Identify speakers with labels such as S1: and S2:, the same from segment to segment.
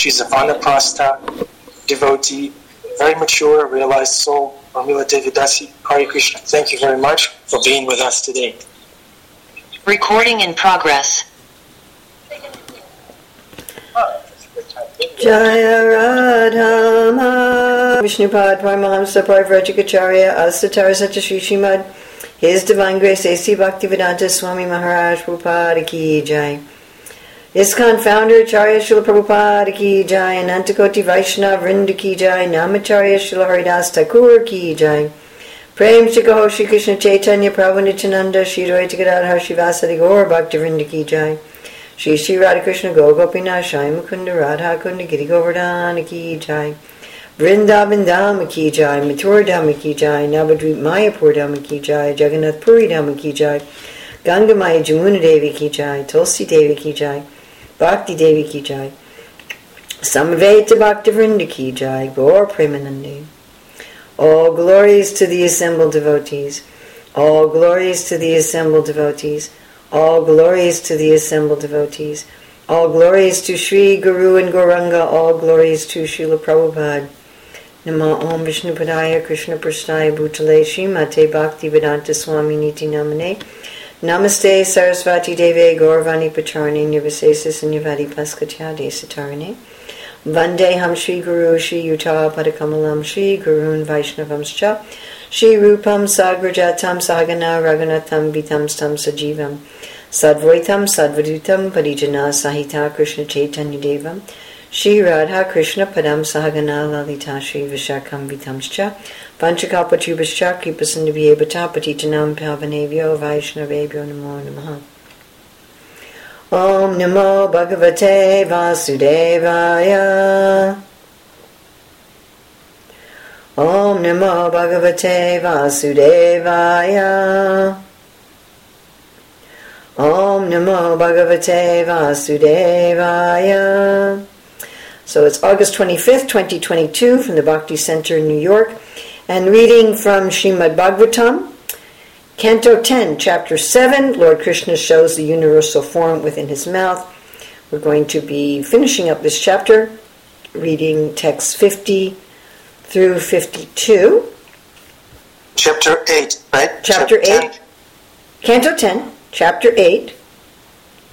S1: She's a Vanaprastha devotee, very mature, realized soul. Urmila Devidasi, Hare Krishna. Thank you very much for being with us today.
S2: Recording in progress.
S3: Jaya Radhama Vishnupad Paramahamsa Parvrajikacharya Asatar Satya Shrimad His Divine Grace A.C. Bhaktivedanta Swami Maharaj Prabhupada Ki Jai ISKCON founder Acharya Srila Prabhupada Ki Jai Anantakoti Vaishnav Vrinda Ki Jai Namacharya Srila Haridas Thakur Ki Jai. Prem Shikaho Shri Krishna Chaitanya Prabhu Nityananda Shri Rohita Gadadhar Shivasadi Gaur Bhakti Vrinda Ki Jai. Shri Shri Radhakrishna Gopinath Shai Mukunda Radha Kunda Giri Govardhana Ki Jai. Vrindavan Dhama Ki Jai Mathura Dhama Ki Jai Navadvip Mayapur Dhama Ki Jai Jagannath Puri Dhama Ki Jai Ganga Maya Jamuna Devi Ki Jai Tulsi Devi Ki Jai Bhakti Devi Ki Jai Samveta Bhakti Vrinda Ki Jai Gaur Premanandi All glories to the assembled devotees All glories to the assembled devotees all glories to the assembled devotees. All glories to Sri Guru and Gauranga. All glories to Srila Prabhupada. Nama Om Vishnu Padaya Krishna Prasthaya Bhutale Srimate Bhakti Vedanta Swami Niti Namane. Namaste Sarasvati Deve Gauravani Pacharani Nirvisesis Nivadi Paskatyade Satarane. Vande Ham Shri Guru Shri Yuta Padakamalam Shri Gurun Vaishnavamscha. Shri Rupam Sagrajatam Sahagana Raghunatham Vitam Stam Sajivam Sadvaitam Sadvadutam Parijana Sahita Krishna Chaitanya Devam Shri Radha Krishna Padam Sahagana Lalita Shri Vishakam Vitamscha Panchakapachubhascha Kripasandabhyebhata Patitanam Pavanevyo Vaishnavebhyo Namo Namaha. Om Namo Bhagavate Vasudevaya. Om Namo Bhagavate Vasudevaya. Om Namo Bhagavate Vasudevaya So it's August 25th, 2022 from the Bhakti Center in New York and reading from Srimad Bhagavatam, Canto 10, Chapter 7, Lord Krishna shows the universal form within his mouth. We're going to be finishing up this chapter, reading text 50 through 52.
S1: Chapter 8, right?
S3: Chapter 8, Canto 10, Chapter 8,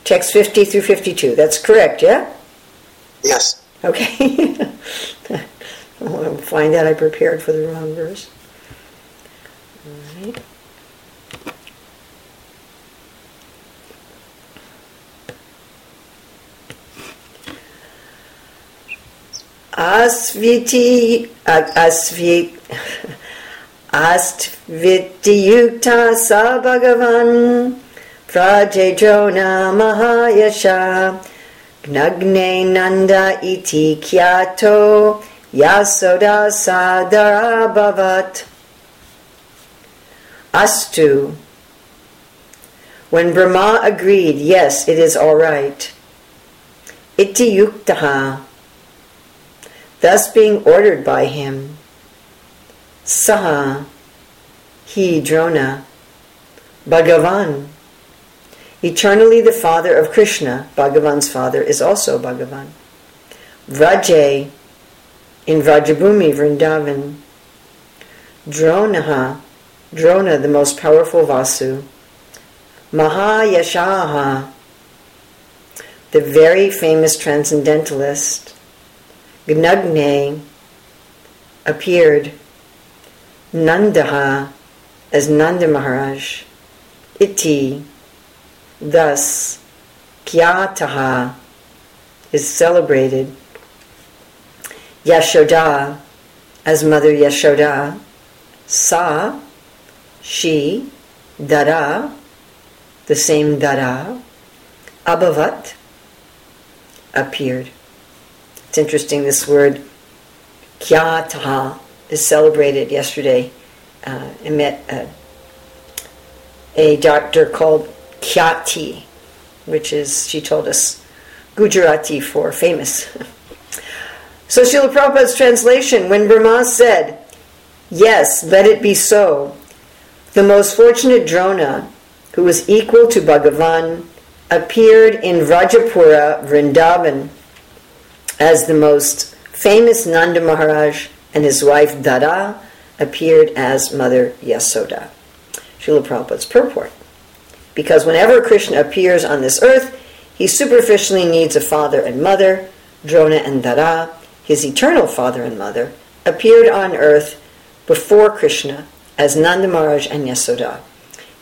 S3: text 50 through 52. That's correct, yeah?
S1: Yes.
S3: Okay. I want to find out I prepared for the wrong verse. All right. Asviti asvit astvitiyukta sa bhagavan prajejona gnagne nanda iti kyato yasoda sadara astu when brahma agreed yes it is all right. Iti yuktaha thus being ordered by him. Saha, he, Drona, Bhagavan, eternally the father of Krishna, Bhagavan's father is also Bhagavan. Vraje, in Vrajabhumi, Vrindavan. Dronaha, Drona, the most powerful Vasu. Mahayashaha, the very famous transcendentalist. Gnagne appeared Nandaha as Nanda Maharaj, Iti, thus Kyataha is celebrated, Yashoda as Mother Yashoda, Sa, she, Dara, the same Dara, Abhavat, appeared. It's interesting, this word kyataha is celebrated yesterday. Uh, I met a, a doctor called Kyati, which is, she told us, Gujarati for famous. so Srila Prabhupada's translation, when Brahma said, Yes, let it be so, the most fortunate Drona, who was equal to Bhagavan, appeared in Vrajapura, Vrindavan, as the most famous Nanda Maharaj and his wife Dara appeared as Mother Yasoda. Srila Prabhupada's purport. Because whenever Krishna appears on this earth, he superficially needs a father and mother. Drona and Dara, his eternal father and mother, appeared on earth before Krishna as Nanda and Yasoda.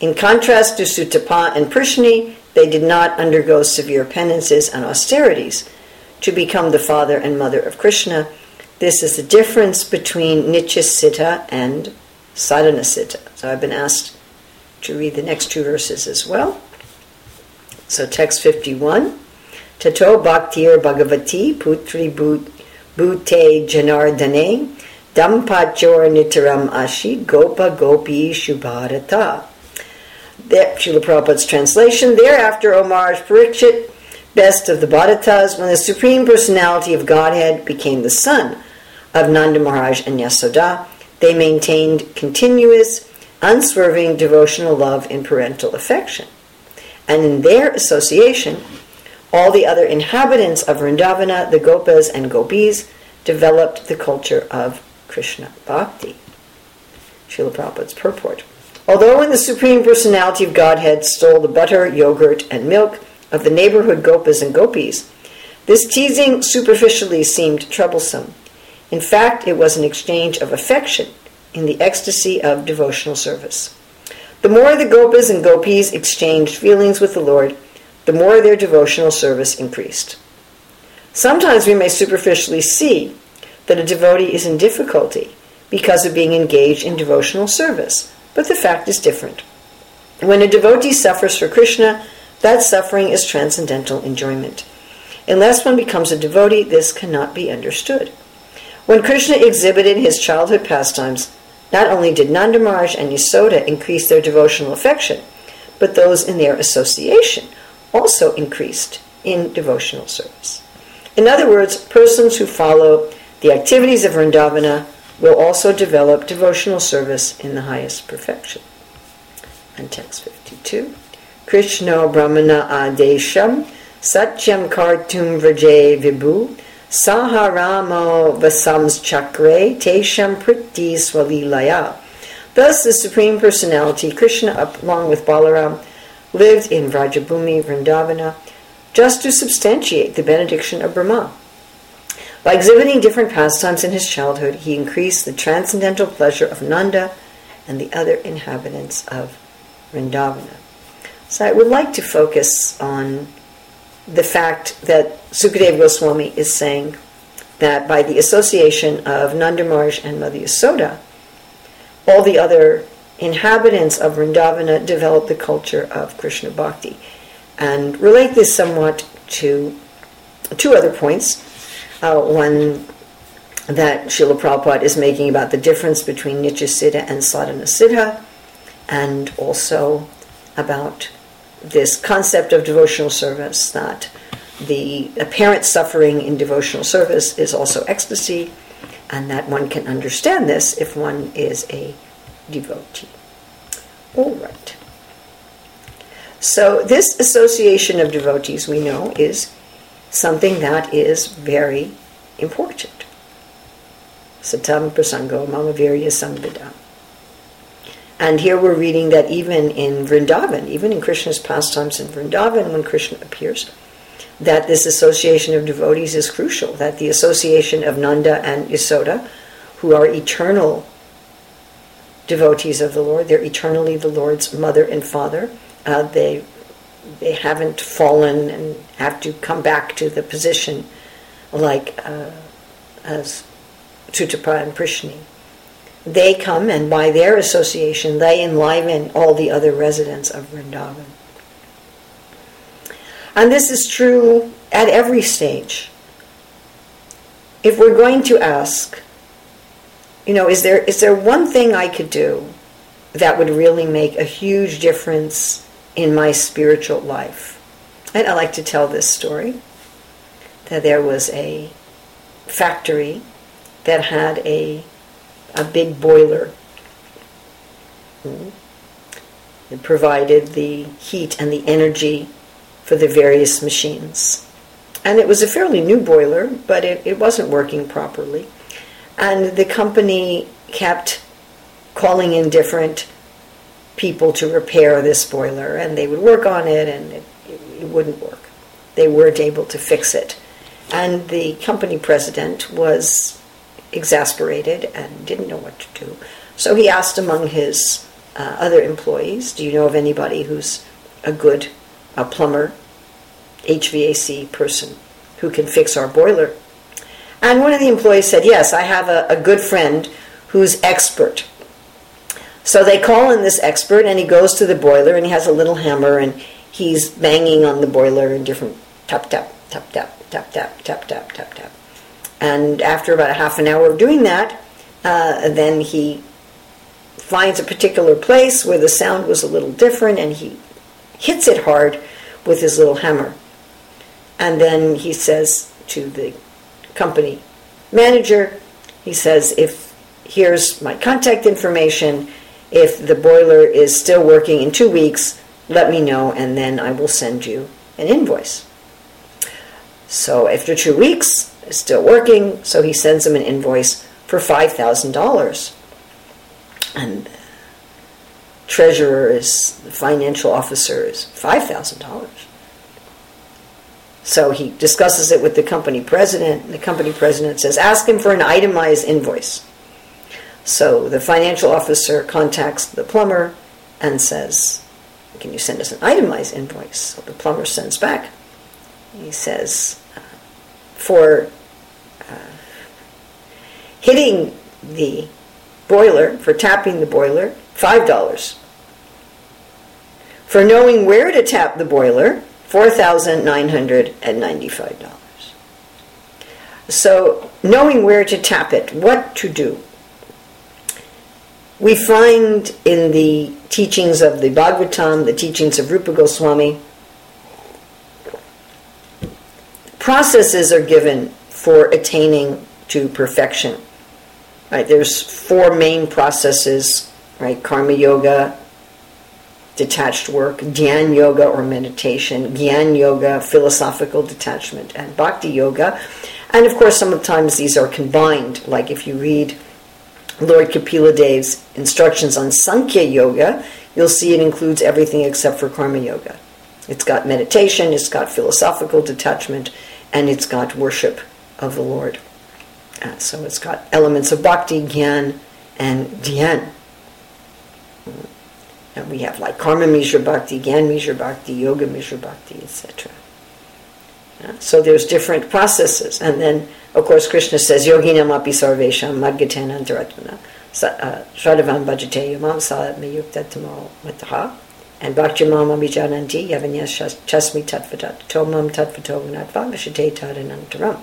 S3: In contrast to Sutapa and Prishni, they did not undergo severe penances and austerities to become the father and mother of Krishna. This is the difference between Nityasiddha and Sadhanasiddha. So I've been asked to read the next two verses as well. So text 51. Tato Bhaktir Bhagavati Putri Bhute Janardane Dampachor Nitaram Ashi Gopa Gopi Shubharata. There, Srila Prabhupada's translation. Thereafter, O Maharaj best of the Bharatas, when the Supreme Personality of Godhead became the son of Nanda Maharaj and Yasoda, they maintained continuous, unswerving devotional love and parental affection. And in their association, all the other inhabitants of Vrindavana, the Gopas and Gopis, developed the culture of Krishna Bhakti. Srila Prabhupada's purport. Although when the Supreme Personality of Godhead stole the butter, yogurt, and milk of the neighborhood Gopas and Gopis, this teasing superficially seemed troublesome. In fact, it was an exchange of affection in the ecstasy of devotional service. The more the Gopas and Gopis exchanged feelings with the Lord, the more their devotional service increased. Sometimes we may superficially see that a devotee is in difficulty because of being engaged in devotional service, but the fact is different. When a devotee suffers for Krishna, that suffering is transcendental enjoyment. Unless one becomes a devotee, this cannot be understood. When Krishna exhibited his childhood pastimes, not only did Nanda Maharaj and Yasoda increase their devotional affection, but those in their association also increased in devotional service. In other words, persons who follow the activities of Vrindavana will also develop devotional service in the highest perfection. And text 52. Krishna Brahmana Adesham Satyam Kartum Vraje Vibhu Saharamo Vasams Chakre Tesham Priti Swalilaya. Thus, the Supreme Personality, Krishna, along with Balaram, lived in Vrajabhumi, Vrindavana, just to substantiate the benediction of Brahma. By exhibiting different pastimes in his childhood, he increased the transcendental pleasure of Nanda and the other inhabitants of Vrindavana. So I would like to focus on the fact that Sukadeva Goswami is saying that by the association of Nanda and Mother Yasoda, all the other inhabitants of Vrindavana developed the culture of Krishna Bhakti. And relate this somewhat to two other points uh, one that Srila Prabhupada is making about the difference between Nitya Siddha and Sadhana Siddha, and also about this concept of devotional service that the apparent suffering in devotional service is also ecstasy, and that one can understand this if one is a devotee. All right. So, this association of devotees we know is something that is very important. Satam prasango mamavirya sambhida. And here we're reading that even in Vrindavan, even in Krishna's pastimes in Vrindavan, when Krishna appears, that this association of devotees is crucial, that the association of Nanda and Yasoda, who are eternal devotees of the Lord, they're eternally the Lord's mother and father. Uh, they they haven't fallen and have to come back to the position like uh, as Sutapa and Prishni. They come and by their association they enliven all the other residents of Vrindavan. And this is true at every stage. If we're going to ask, you know, is there is there one thing I could do that would really make a huge difference in my spiritual life. And I like to tell this story that there was a factory that had a, a big boiler. Hmm. It provided the heat and the energy for the various machines. And it was a fairly new boiler, but it, it wasn't working properly. And the company kept calling in different people to repair this boiler, and they would work on it, and it, it wouldn't work. They weren't able to fix it. And the company president was exasperated and didn't know what to do. So he asked among his uh, other employees, Do you know of anybody who's a good a plumber, HVAC person who can fix our boiler? And one of the employees said, Yes, I have a, a good friend who's expert. So they call in this expert, and he goes to the boiler, and he has a little hammer, and he's banging on the boiler in different tap, tap, tap, tap, tap, tap, tap, tap, tap, tap. And after about a half an hour of doing that, uh, then he finds a particular place where the sound was a little different and he hits it hard with his little hammer. And then he says to the company manager, he says, if here's my contact information, if the boiler is still working in two weeks, let me know and then I will send you an invoice. So after two weeks, it's still working, so he sends him an invoice for $5,000. And treasurer is, the financial officer is $5,000. So he discusses it with the company president, the company president says, ask him for an itemized invoice. So the financial officer contacts the plumber and says, Can you send us an itemized invoice? So the plumber sends back. He says, For hitting the boiler, for tapping the boiler, $5. For knowing where to tap the boiler, $4,995. So, knowing where to tap it, what to do. We find in the teachings of the Bhagavatam, the teachings of Rupa Goswami, processes are given for attaining to perfection. Right, there's four main processes, right? Karma yoga, detached work, Dhyan yoga or meditation, Gyan yoga, philosophical detachment, and Bhakti yoga. And of course, sometimes these are combined. Like if you read Lord Kapila Dev's instructions on Sankhya yoga, you'll see it includes everything except for Karma yoga. It's got meditation, it's got philosophical detachment, and it's got worship of the Lord. Uh, so it's got elements of bhakti, gyan, and dhyan. And we have like karma mishra bhakti, gyan mishra bhakti, yoga mishra bhakti, etc. Yeah? So there's different processes. And then, of course, Krishna says, Yoginam api sarvesham madgatena antaratmana shadavan bhajate yamam sa meyukta tamo mataha and bhakti mam abhijananti yavanyas chasmi tatvatat tomam tatvato gnatva vishate tadanantaram.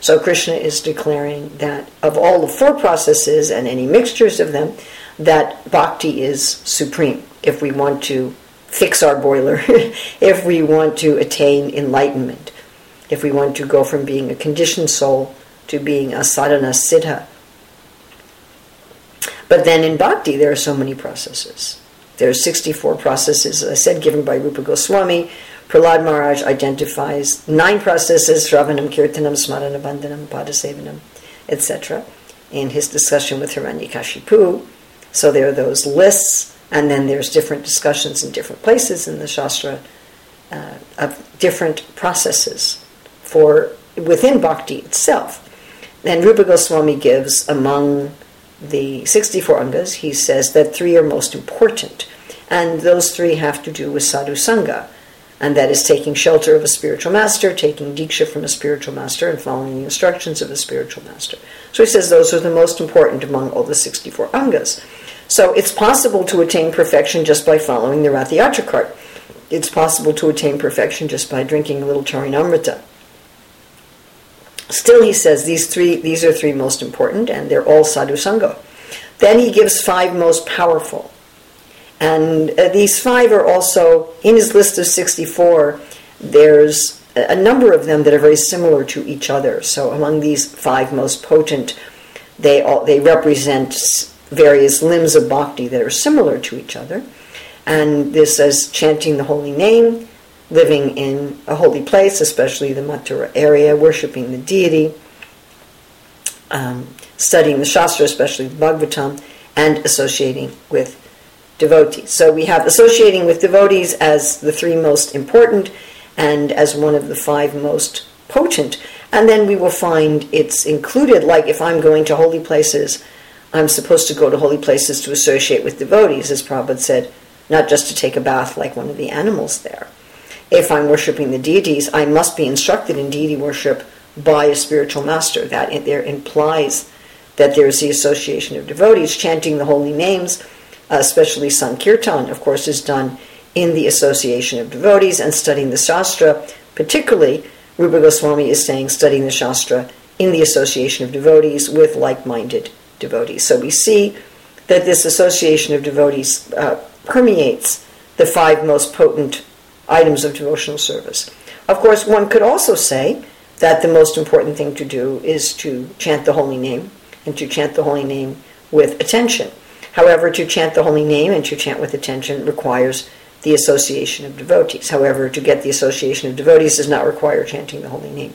S3: So Krishna is declaring that of all the four processes and any mixtures of them, that bhakti is supreme. If we want to fix our boiler, if we want to attain enlightenment, if we want to go from being a conditioned soul to being a sadhana siddha. But then in bhakti, there are so many processes. There are 64 processes, as I said, given by Rupa Goswami. Prahlad Maharaj identifies nine processes Shravanam, Kirtanam, Smarana, Bandhanam, Padasevanam, etc., in his discussion with Hiranyakashipu. So there are those lists, and then there's different discussions in different places in the Shastra uh, of different processes for within bhakti itself. And Rupa Goswami gives among the 64 angas, he says that three are most important, and those three have to do with sadhu sangha and that is taking shelter of a spiritual master, taking diksha from a spiritual master, and following the instructions of a spiritual master. So he says those are the most important among all the 64 angas. So it's possible to attain perfection just by following the Rathayatra cart. It's possible to attain perfection just by drinking a little charanamrita. Still, he says these three these are three most important, and they're all sadhu sangha. Then he gives five most powerful. And uh, these five are also, in his list of 64, there's a number of them that are very similar to each other. So among these five most potent, they, all, they represent various limbs of bhakti that are similar to each other. And this is chanting the holy name, living in a holy place, especially the Mathura area, worshiping the deity, um, studying the Shastra, especially the Bhagavatam, and associating with devotees. So we have associating with devotees as the three most important and as one of the five most potent. And then we will find it's included, like if I'm going to holy places, I'm supposed to go to holy places to associate with devotees, as Prabhupada said, not just to take a bath like one of the animals there. If I'm worshiping the deities, I must be instructed in deity worship by a spiritual master. That there implies that there's the association of devotees. Chanting the holy names, especially Sankirtan, of course, is done in the association of devotees and studying the Shastra, particularly Rupa Goswami is saying studying the Shastra in the association of devotees with like minded devotees. So we see that this association of devotees uh, permeates the five most potent items of devotional service. Of course, one could also say that the most important thing to do is to chant the holy name and to chant the holy name with attention. However, to chant the holy name and to chant with attention requires the association of devotees. However, to get the association of devotees does not require chanting the holy name.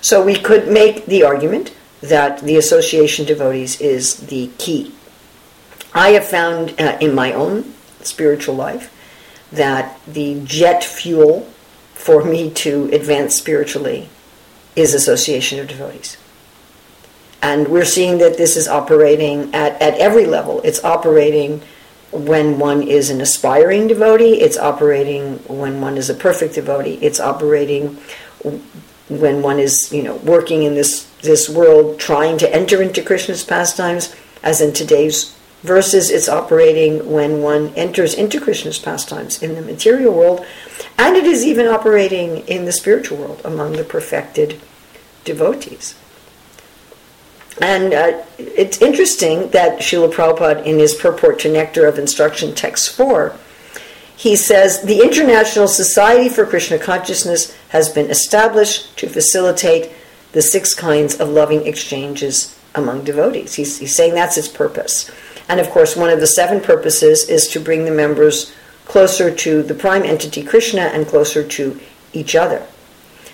S3: So we could make the argument that the association of devotees is the key. I have found uh, in my own spiritual life that the jet fuel for me to advance spiritually is association of devotees. And we're seeing that this is operating at, at every level. It's operating when one is an aspiring devotee, it's operating when one is a perfect devotee, it's operating when one is, you know, working in this, this world trying to enter into Krishna's pastimes, as in today's verses, it's operating when one enters into Krishna's pastimes in the material world, and it is even operating in the spiritual world among the perfected devotees. And uh, it's interesting that Srila Prabhupada, in his Purport to Nectar of Instruction, Text 4, he says the International Society for Krishna Consciousness has been established to facilitate the six kinds of loving exchanges among devotees. He's, he's saying that's its purpose. And of course, one of the seven purposes is to bring the members closer to the prime entity Krishna and closer to each other.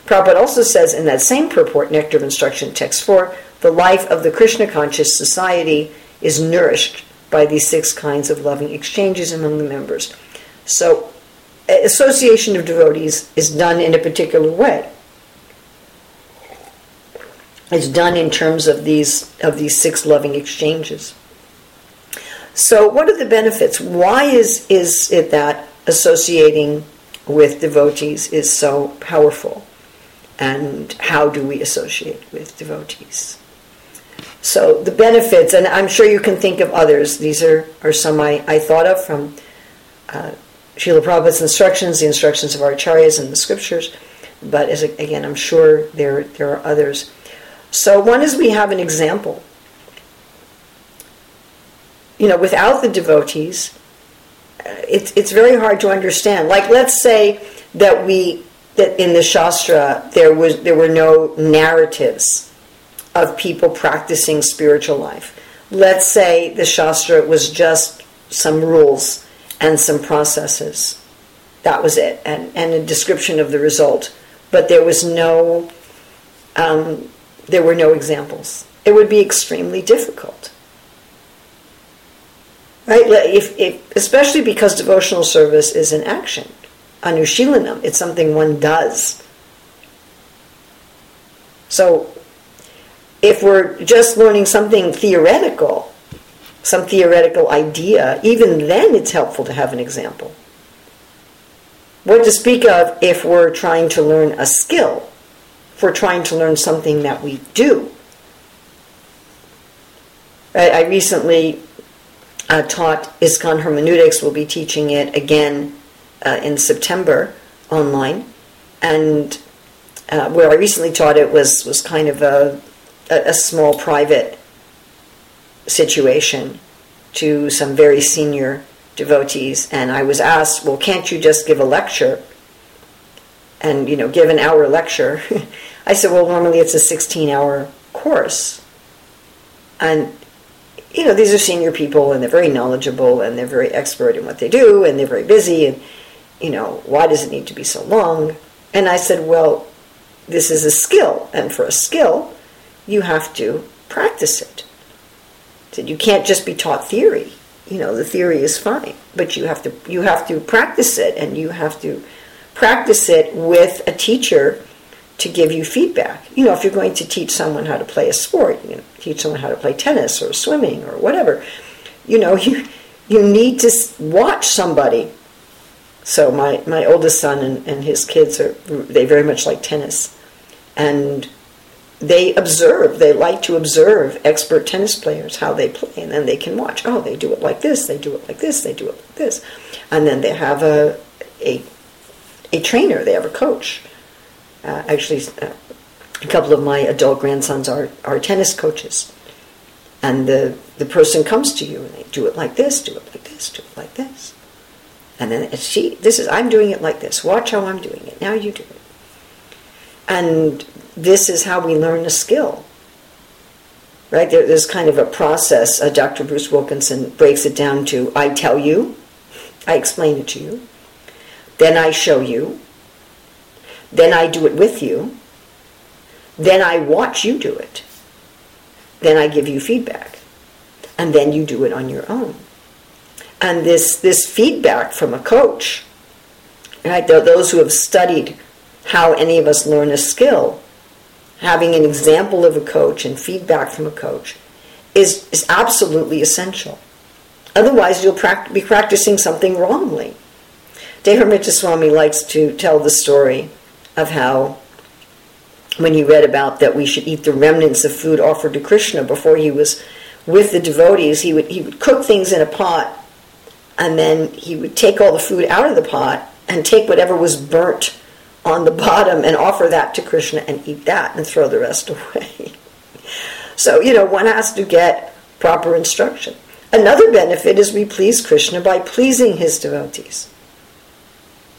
S3: Prabhupada also says in that same purport, Nectar of Instruction, Text 4, the life of the Krishna conscious society is nourished by these six kinds of loving exchanges among the members. So, association of devotees is done in a particular way. It's done in terms of these of these six loving exchanges. So, what are the benefits? Why is, is it that associating with devotees is so powerful? And how do we associate with devotees? So, the benefits, and I'm sure you can think of others, these are, are some I, I thought of from uh, Srila Prabhupada's instructions, the instructions of our acharyas and the scriptures, but as again, I'm sure there, there are others. So, one is we have an example you know, without the devotees, uh, it's it's very hard to understand. Like, let's say that we that in the Shastra there was there were no narratives of people practicing spiritual life. Let's say the Shastra was just some rules and some processes. That was it, and, and a description of the result. But there was no, um, there were no examples. It would be extremely difficult. Right? If, if, especially because devotional service is an action. Anushilanam, it's something one does. So, if we're just learning something theoretical, some theoretical idea, even then it's helpful to have an example. What to speak of if we're trying to learn a skill, if we're trying to learn something that we do. I, I recently uh, taught ISKCON hermeneutics. We'll be teaching it again uh, in September online. And uh, where I recently taught it was, was kind of a, a, a small private situation to some very senior devotees. And I was asked, well, can't you just give a lecture? And, you know, give an hour lecture. I said, well, normally it's a 16 hour course. And you know, these are senior people and they're very knowledgeable and they're very expert in what they do and they're very busy. And, you know, why does it need to be so long? And I said, well, this is a skill, and for a skill, you have to practice it. I said you can't just be taught theory. You know, the theory is fine, but you have to you have to practice it, and you have to practice it with a teacher to give you feedback. You know, if you're going to teach someone how to play a sport, you know, teach someone how to play tennis or swimming or whatever, you know, you you need to watch somebody. So my, my oldest son and, and his kids are they very much like tennis, and they observe. They like to observe expert tennis players how they play, and then they can watch. Oh, they do it like this. They do it like this. They do it like this, and then they have a a a trainer. They have a coach. Uh, actually, uh, a couple of my adult grandsons are are tennis coaches, and the the person comes to you and they do it like this, do it like this, do it like this. And then she, this is, I'm doing it like this. Watch how I'm doing it. Now you do it. And this is how we learn a skill. Right? There, there's kind of a process. Uh, Dr. Bruce Wilkinson breaks it down to I tell you, I explain it to you, then I show you, then I do it with you, then I watch you do it, then I give you feedback and then you do it on your own. And this, this feedback from a coach, right, those who have studied how any of us learn a skill, having an example of a coach and feedback from a coach is, is absolutely essential. Otherwise, you'll be practicing something wrongly. Devamrita Swami likes to tell the story of how, when he read about that we should eat the remnants of food offered to Krishna before he was with the devotees, he would he would cook things in a pot, and then he would take all the food out of the pot and take whatever was burnt on the bottom and offer that to Krishna and eat that and throw the rest away. so you know one has to get proper instruction. Another benefit is we please Krishna by pleasing his devotees.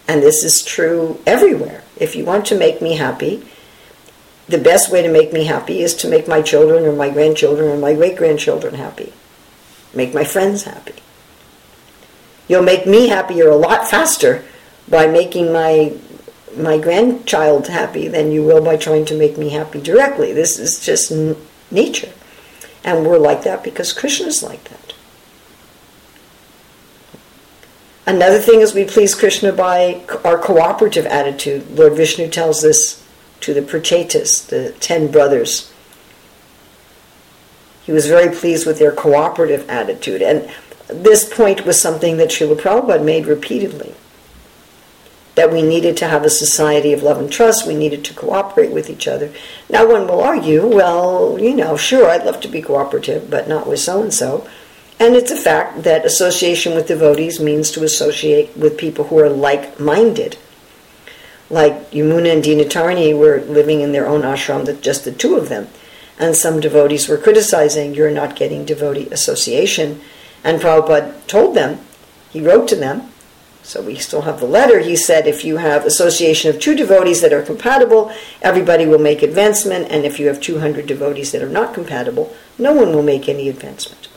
S3: And this is true everywhere. If you want to make me happy, the best way to make me happy is to make my children or my grandchildren or my great grandchildren happy. Make my friends happy. You'll make me happier a lot faster by making my my grandchild happy than you will by trying to make me happy directly. This is just n- nature. And we're like that because Krishna's like that. Another thing is we please Krishna by our cooperative attitude. Lord Vishnu tells this to the Prachetas, the ten brothers. He was very pleased with their cooperative attitude. And this point was something that Srila Prabhupada made repeatedly. That we needed to have a society of love and trust, we needed to cooperate with each other. Now, one will argue, well, you know, sure, I'd love to be cooperative, but not with so and so. And it's a fact that association with devotees means to associate with people who are like minded like Yamuna and Dinatarini were living in their own ashram, just the two of them. And some devotees were criticizing, you're not getting devotee association. And Prabhupada told them, he wrote to them, so we still have the letter. He said, if you have association of two devotees that are compatible, everybody will make advancement. And if you have 200 devotees that are not compatible, no one will make any advancement.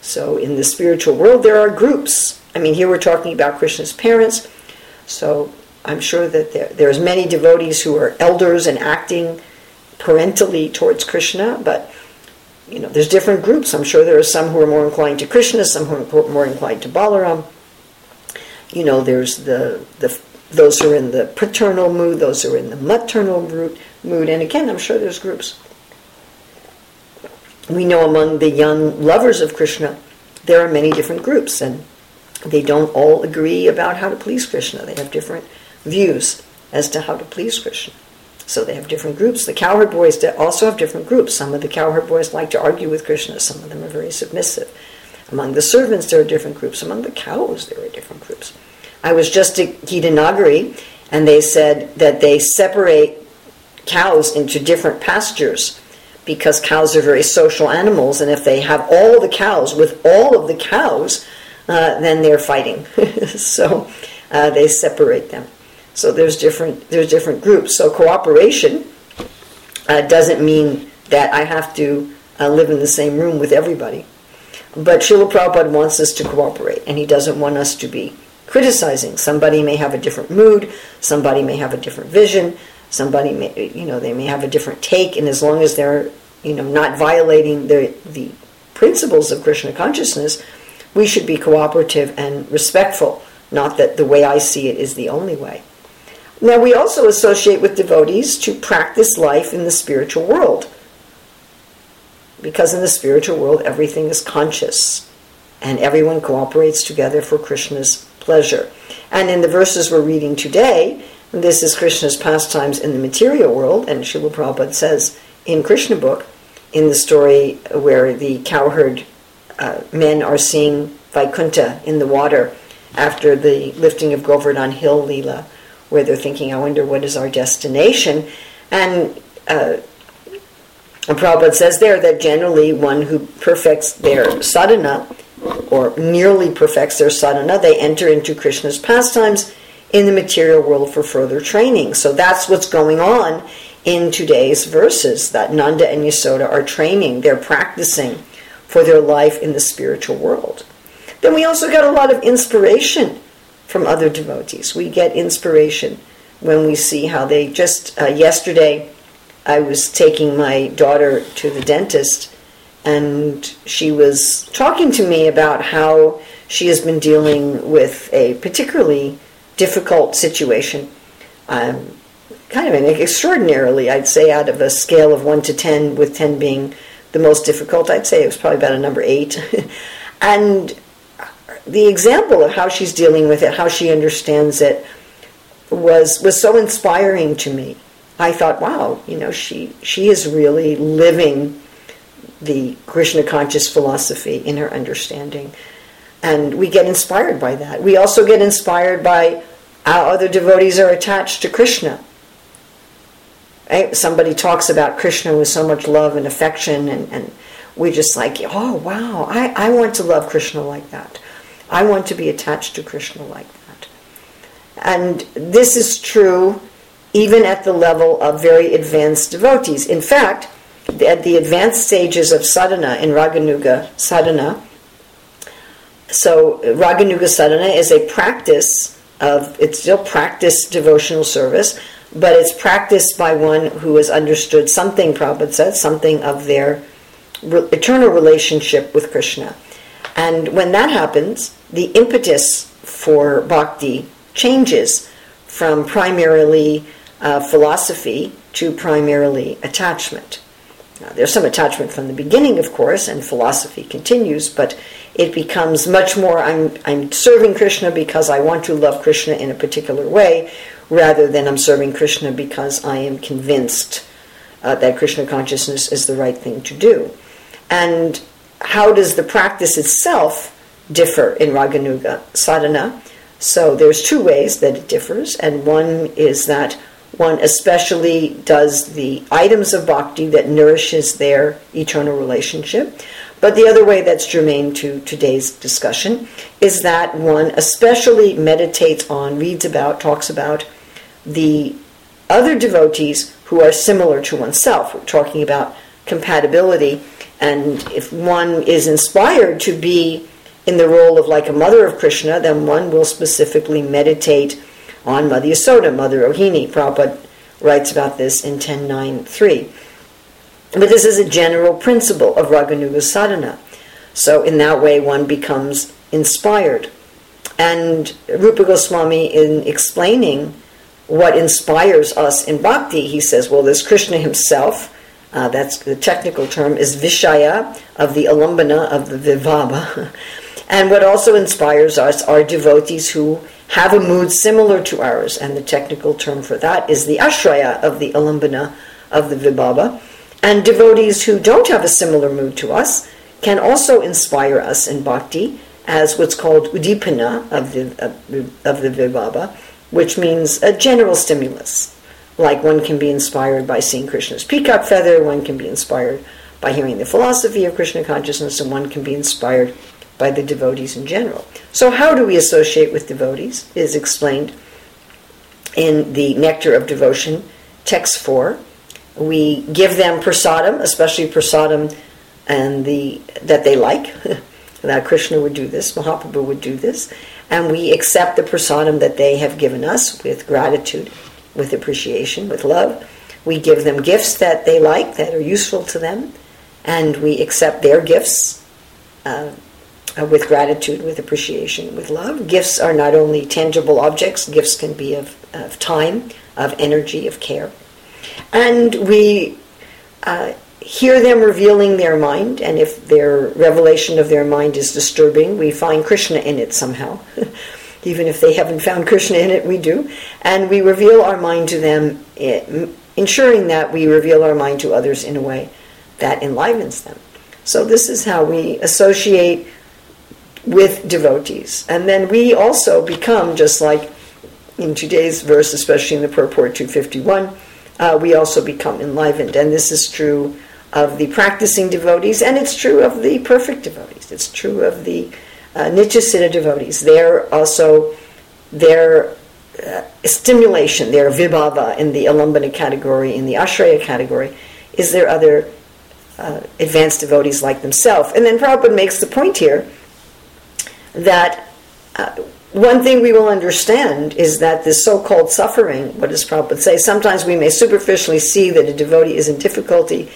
S3: So in the spiritual world, there are groups. I mean, here we're talking about Krishna's parents. So I'm sure that there, there's many devotees who are elders and acting parentally towards Krishna, but you know, there's different groups. I'm sure there are some who are more inclined to Krishna, some who are more inclined to Balaram. You know, there's the the those who are in the paternal mood, those who are in the maternal root, mood, and again, I'm sure there's groups. We know among the young lovers of Krishna, there are many different groups, and they don't all agree about how to please Krishna. They have different views as to how to please Krishna. So they have different groups. The cowherd boys also have different groups. Some of the cowherd boys like to argue with Krishna, some of them are very submissive. Among the servants, there are different groups. Among the cows, there are different groups. I was just at Gitanagari, and they said that they separate cows into different pastures because cows are very social animals, and if they have all the cows with all of the cows, uh, then they're fighting. so uh, they separate them. So there's different there's different groups. So cooperation uh, doesn't mean that I have to uh, live in the same room with everybody. But Srila Prabhupada wants us to cooperate, and he doesn't want us to be criticizing. Somebody may have a different mood, somebody may have a different vision, somebody may, you know, they may have a different take, and as long as they're, you know, not violating the, the principles of Krishna consciousness, we should be cooperative and respectful, not that the way I see it is the only way. Now, we also associate with devotees to practice life in the spiritual world. Because in the spiritual world, everything is conscious and everyone cooperates together for Krishna's pleasure. And in the verses we're reading today, this is Krishna's pastimes in the material world, and Srila Prabhupada says in Krishna book, in the story where the cowherd uh, men are seeing Vaikuntha in the water after the lifting of Govardhan Hill Leela, where they're thinking, I wonder what is our destination. And uh, Prabhupada says there that generally one who perfects their sadhana or nearly perfects their sadhana, they enter into Krishna's pastimes in the material world for further training. So that's what's going on in today's verses that Nanda and Yasoda are training, they're practicing for their life in the spiritual world. Then we also got a lot of inspiration from other devotees. We get inspiration when we see how they just uh, yesterday I was taking my daughter to the dentist and she was talking to me about how she has been dealing with a particularly difficult situation. Um, kind of an extraordinarily, I'd say, out of a scale of 1 to 10, with 10 being the most difficult, I'd say it was probably about a number 8. and the example of how she's dealing with it, how she understands it, was was so inspiring to me. I thought, wow, you know, she she is really living the Krishna conscious philosophy in her understanding. And we get inspired by that. We also get inspired by how other devotees are attached to Krishna. Right? Somebody talks about Krishna with so much love and affection, and, and we just like, oh, wow, I, I want to love Krishna like that. I want to be attached to Krishna like that. And this is true even at the level of very advanced devotees. In fact, at the advanced stages of sadhana in Raganuga sadhana, so Raganuga sadhana is a practice of, it's still practice devotional service, but it's practiced by one who has understood something, Prabhupada said, something of their re- eternal relationship with Krishna. And when that happens, the impetus for bhakti changes from primarily uh, philosophy to primarily attachment. Now, there's some attachment from the beginning, of course, and philosophy continues, but it becomes much more I'm, I'm serving Krishna because I want to love Krishna in a particular way, rather than I'm serving Krishna because I am convinced uh, that Krishna consciousness is the right thing to do. And how does the practice itself differ in Raganuga sadhana? So there's two ways that it differs, and one is that one especially does the items of bhakti that nourishes their eternal relationship. But the other way that's germane to today's discussion is that one especially meditates on, reads about, talks about the other devotees who are similar to oneself. We're talking about compatibility and if one is inspired to be in the role of like a mother of Krishna, then one will specifically meditate on Mother Yasoda, Mother Rohini. Prabhupada writes about this in 10.9.3. But this is a general principle of Raganuga sadhana. So in that way one becomes inspired. And Rupa Goswami, in explaining what inspires us in bhakti, he says, well, there's Krishna himself, uh, that's the technical term, is Vishaya of the Alambana of the Vibhava. and what also inspires us are devotees who have a mood similar to ours, and the technical term for that is the Ashraya of the Alambana of the Vibhava. And devotees who don't have a similar mood to us can also inspire us in bhakti as what's called udipana of the, of, of the Vibhava, which means a general stimulus. Like one can be inspired by seeing Krishna's peacock feather, one can be inspired by hearing the philosophy of Krishna consciousness, and one can be inspired by the devotees in general. So, how do we associate with devotees is explained in the Nectar of Devotion, text 4. We give them prasadam, especially prasadam and the that they like. that Krishna would do this, Mahaprabhu would do this, and we accept the prasadam that they have given us with gratitude, with appreciation, with love. We give them gifts that they like, that are useful to them, and we accept their gifts uh, uh, with gratitude, with appreciation, with love. Gifts are not only tangible objects, gifts can be of, of time, of energy, of care. And we uh, hear them revealing their mind, and if their revelation of their mind is disturbing, we find Krishna in it somehow. Even if they haven't found Krishna in it, we do. And we reveal our mind to them, ensuring that we reveal our mind to others in a way that enlivens them. So, this is how we associate with devotees. And then we also become, just like in today's verse, especially in the purport 251, uh, we also become enlivened. And this is true of the practicing devotees, and it's true of the perfect devotees. It's true of the uh, Nityasiddha devotees. They're also, their uh, stimulation, their vibhava in the alambana category, in the ashraya category, is there other uh, advanced devotees like themselves. And then Prabhupada makes the point here that uh, one thing we will understand is that this so called suffering, what does Prabhupada say? Sometimes we may superficially see that a devotee is in difficulty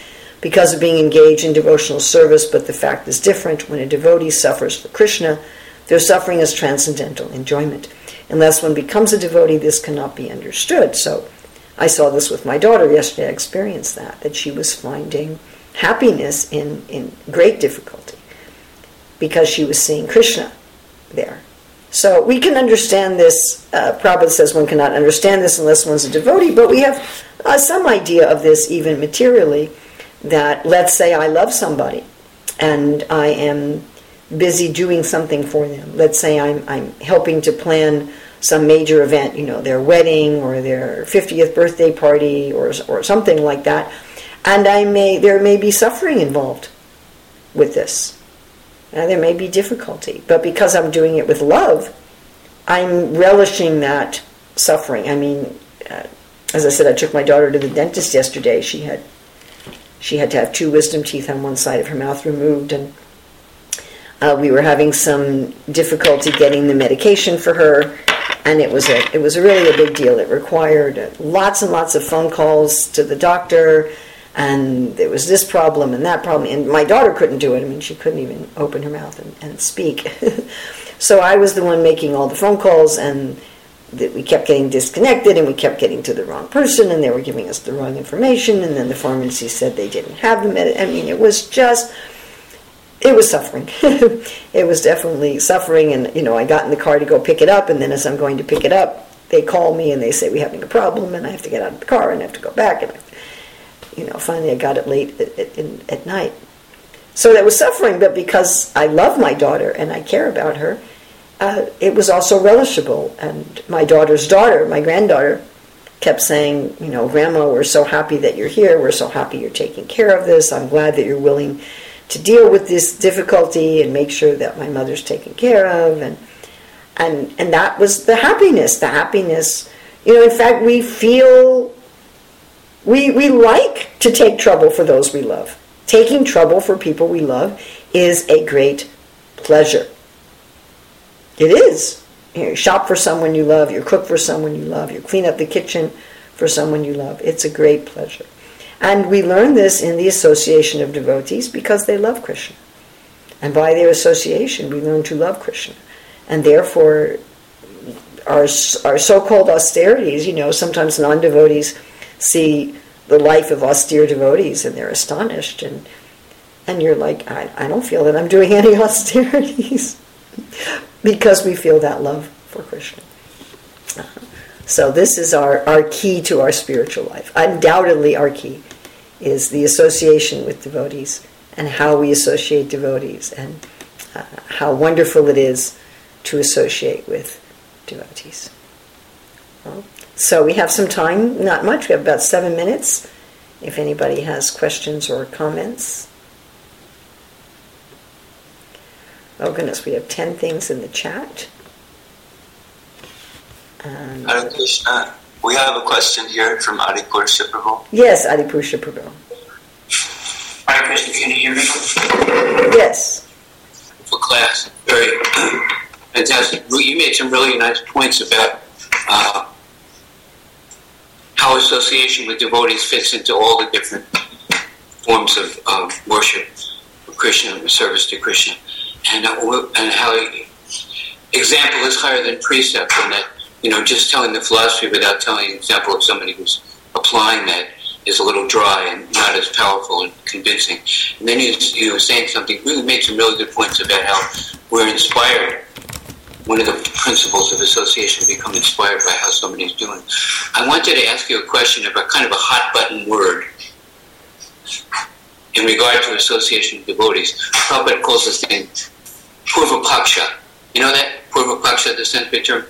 S3: because of being engaged in devotional service, but the fact is different. When a devotee suffers for Krishna, their suffering is transcendental enjoyment. Unless one becomes a devotee, this cannot be understood. So I saw this with my daughter yesterday. I experienced that, that she was finding happiness in, in great difficulty because she was seeing Krishna there. So we can understand this. Uh, Prabhupada says one cannot understand this unless one's a devotee, but we have uh, some idea of this even materially. That let's say I love somebody and I am busy doing something for them. Let's say I'm, I'm helping to plan some major event, you know, their wedding or their 50th birthday party or, or something like that. And I may, there may be suffering involved with this. Now, there may be difficulty, but because I'm doing it with love, I'm relishing that suffering. I mean, uh, as I said, I took my daughter to the dentist yesterday. She had she had to have two wisdom teeth on one side of her mouth removed, and uh, we were having some difficulty getting the medication for her. And it was a it was really a big deal. It required lots and lots of phone calls to the doctor and it was this problem and that problem and my daughter couldn't do it i mean she couldn't even open her mouth and, and speak so i was the one making all the phone calls and we kept getting disconnected and we kept getting to the wrong person and they were giving us the wrong information and then the pharmacy said they didn't have the med- i mean it was just it was suffering it was definitely suffering and you know i got in the car to go pick it up and then as i'm going to pick it up they call me and they say we're having a problem and i have to get out of the car and i have to go back and you know, finally I got it late at, at, at night. So that was suffering, but because I love my daughter and I care about her, uh, it was also relishable. And my daughter's daughter, my granddaughter, kept saying, you know, Grandma, we're so happy that you're here. We're so happy you're taking care of this. I'm glad that you're willing to deal with this difficulty and make sure that my mother's taken care of. And and and that was the happiness. The happiness, you know. In fact, we feel we, we like to take trouble for those we love. Taking trouble for people we love is a great pleasure. It is. You shop for someone you love, you cook for someone you love, you clean up the kitchen for someone you love. It's a great pleasure. And we learn this in the association of devotees because they love Krishna. And by their association, we learn to love Krishna. And therefore, our, our so called austerities, you know, sometimes non devotees see the life of austere devotees and they're astonished and and you're like I, I don't feel that I'm doing any austerities because we feel that love for Krishna. So this is our, our key to our spiritual life. Undoubtedly our key is the association with devotees and how we associate devotees and uh, how wonderful it is to associate with devotees. Well, so we have some time, not much, we have about seven minutes. If anybody has questions or comments. Oh goodness, we have 10 things in the chat.
S4: Um, Hare Krishna. We have a question here from Adipurusha Prabhu.
S3: Yes, Adipurusha Prabhu.
S5: Hare Krishna, can you hear me?
S3: Yes.
S4: For class, very
S6: fantastic. You made some really nice points about uh, how association with devotees fits into all the different forms of um, worship of Krishna, the service to Krishna, and uh, and how example is higher than precept, and that you know just telling the philosophy without telling an example of somebody who's applying that is a little dry and not as powerful and convincing. And then you, you saying something, really made some really good points about how we're inspired. One of the principles of association become inspired by how somebody's doing. I wanted to ask you a question about kind of a hot button word in regard to association with devotees. Prabhupada calls this thing Purva Paksha. You know that? Purva Paksha, the Sanskrit term?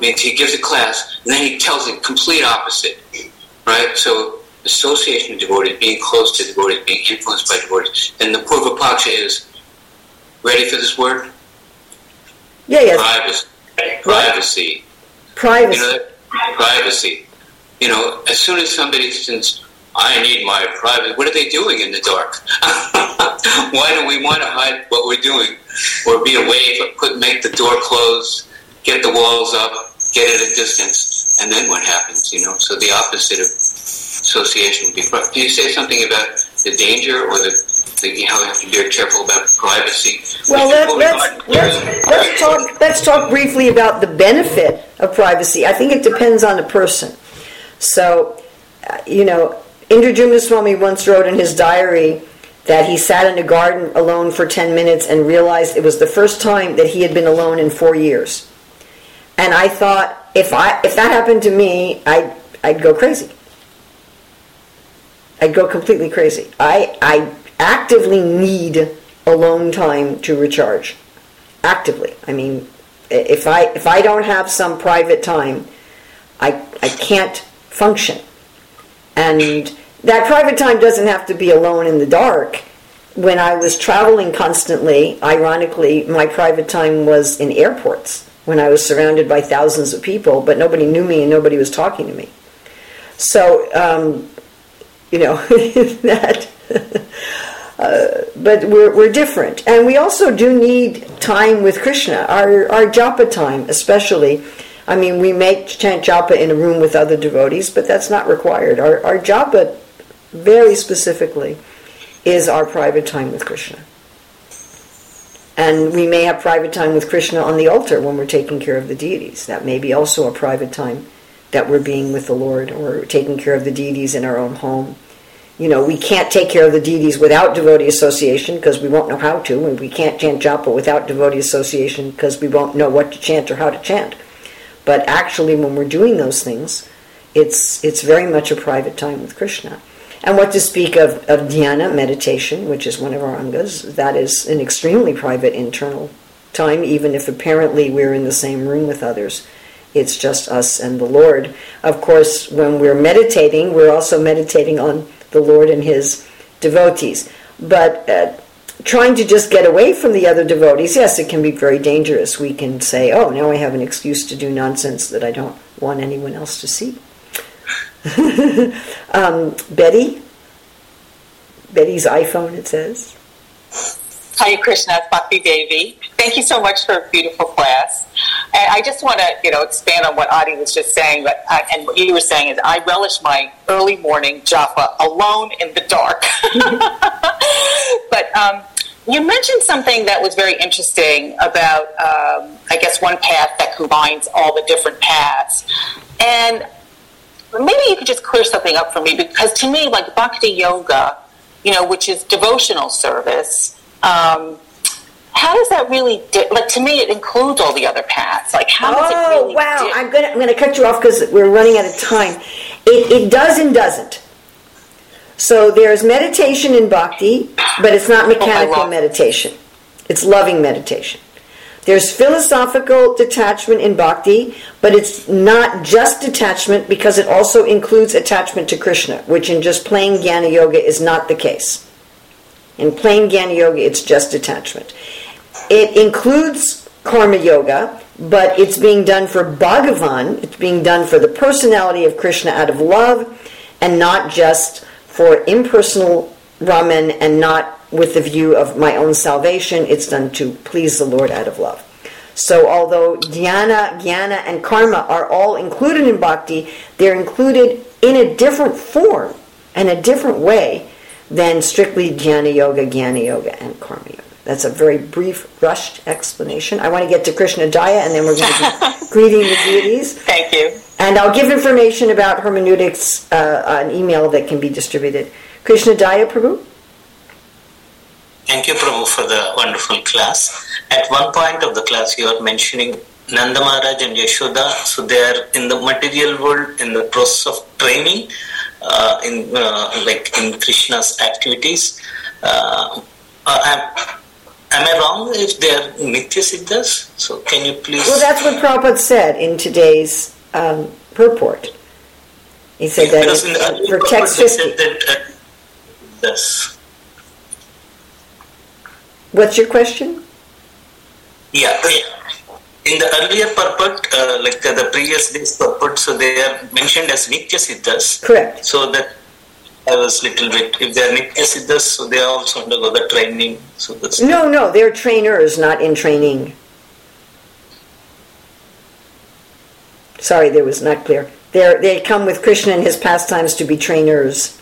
S6: means he gives a class and then he tells the complete opposite. Right? So association with devotees, being close to devotees, being influenced by devotees. And the Purva Paksha is ready for this word?
S3: Yeah, yes.
S6: Privacy. Privacy.
S3: Privacy.
S6: You know that? Privacy. You know, as soon as somebody says, I need my private, what are they doing in the dark? Why do we want to hide what we're doing? Or be away, but put, make the door close, get the walls up, get at a distance, and then what happens, you know? So the opposite of association would be. Can you say something about the danger or the, the how we have to be careful about privacy?
S3: Well, let, let's, let's, let's, talk, let's talk briefly about the benefit of privacy. I think it depends on the person. So, uh, you know, Indradyumna Swami once wrote in his diary that he sat in a garden alone for 10 minutes and realized it was the first time that he had been alone in four years. And I thought, if, I, if that happened to me, I'd, I'd go crazy. I'd go completely crazy. I, I actively need alone time to recharge. Actively. I mean, if I if I don't have some private time, I I can't function. And that private time doesn't have to be alone in the dark. When I was traveling constantly, ironically, my private time was in airports when I was surrounded by thousands of people, but nobody knew me and nobody was talking to me. So um, you know that uh, but we're, we're different and we also do need time with krishna our, our japa time especially i mean we make chant japa in a room with other devotees but that's not required our, our japa very specifically is our private time with krishna and we may have private time with krishna on the altar when we're taking care of the deities that may be also a private time that we're being with the Lord or taking care of the deities in our own home. You know, we can't take care of the deities without devotee association because we won't know how to, and we can't chant japa without devotee association because we won't know what to chant or how to chant. But actually, when we're doing those things, it's it's very much a private time with Krishna. And what to speak of, of dhyana, meditation, which is one of our angas, that is an extremely private internal time, even if apparently we're in the same room with others it's just us and the Lord. Of course, when we're meditating, we're also meditating on the Lord and His devotees. But uh, trying to just get away from the other devotees, yes, it can be very dangerous. We can say, oh, now I have an excuse to do nonsense that I don't want anyone else to see. um, Betty? Betty's iPhone, it says.
S7: Hi, Krishna, Bhakti Devi. Thank you so much for a beautiful class. And I just want to, you know, expand on what Adi was just saying, but uh, and what you were saying is I relish my early morning japa alone in the dark. but um, you mentioned something that was very interesting about, um, I guess, one path that combines all the different paths, and maybe you could just clear something up for me because to me, like Bhakti Yoga, you know, which is devotional service um, how does that really di- like to me it includes all the other paths. Like how does
S3: oh,
S7: it really
S3: wow.
S7: di-
S3: i'm gonna i'm gonna cut you off because we're running out of time. It, it does and doesn't so there's meditation in bhakti but it's not oh, mechanical
S7: love-
S3: meditation. It's loving meditation. There's philosophical detachment in bhakti but it's not just detachment because it also includes attachment to krishna which in just plain jnana yoga is not the case. In plain Jnana Yoga, it's just detachment. It includes Karma Yoga, but it's being done for Bhagavan, it's being done for the personality of Krishna out of love, and not just for impersonal Brahman and not with the view of my own salvation. It's done to please the Lord out of love. So although dhyana, jnana, and karma are all included in bhakti, they're included in a different form and a different way than strictly dhyana yoga, jnana yoga, and karma. That's a very brief, rushed explanation. I want to get to Krishna Daya, and then we're going to be greeting the deities.
S7: Thank you.
S3: And I'll give information about hermeneutics, uh, an email that can be distributed. Krishna Daya Prabhu?
S8: Thank you, Prabhu, for the wonderful class. At one point of the class, you are mentioning Nanda Maharaj and Yashoda. So they are in the material world in the process of training, uh, in uh, like in Krishna's activities. Uh, am, am I wrong if they are Nitya Siddhas? So can you please?
S3: Well, that's what Prabhupada said in today's um, purport. He said that
S8: because
S3: it-
S8: earlier
S3: for text 50.
S8: said that. Uh, yes.
S3: What's your question?
S8: Yeah, yeah. In the earlier purport, uh, like uh, the previous day's purport, so they are mentioned as Nitya Siddhas.
S3: Correct.
S8: So that I was little bit, if they are Nitya so they also undergo the training. So that's
S3: No, no, they're trainers, not in training. Sorry, there was not clear. They're, they come with Krishna and his pastimes to be trainers.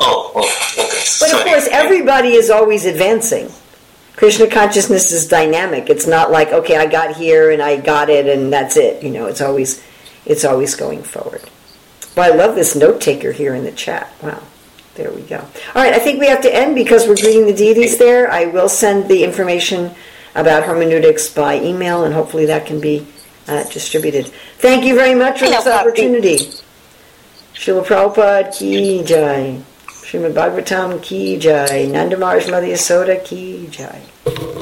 S8: Oh, oh, okay.
S3: But of course, everybody is always advancing. Krishna consciousness is dynamic. It's not like, okay, I got here and I got it and that's it. You know, it's always, it's always going forward. Well, I love this note taker here in the chat. Wow. There we go. All right, I think we have to end because we're greeting the deities there. I will send the information about hermeneutics by email and hopefully that can be uh, distributed. Thank you very much for
S7: Hello,
S3: this opportunity. Srila Prabhupada ki jai. Srimad Bhagavatam ki jai. Nanda Maharaj Mother Yasoda ki jai.